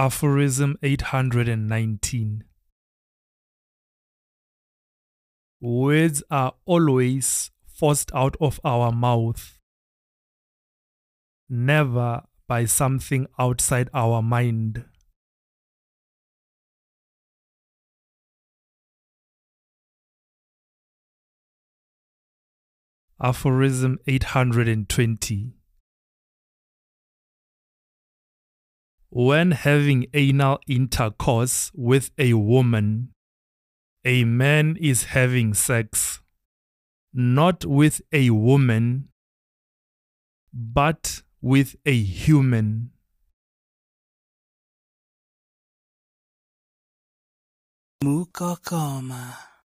Aphorism 819 Words are always forced out of our mouth, never by something outside our mind. Aphorism 820 When having anal intercourse with a woman, a man is having sex not with a woman, but with a human. Mukokoma.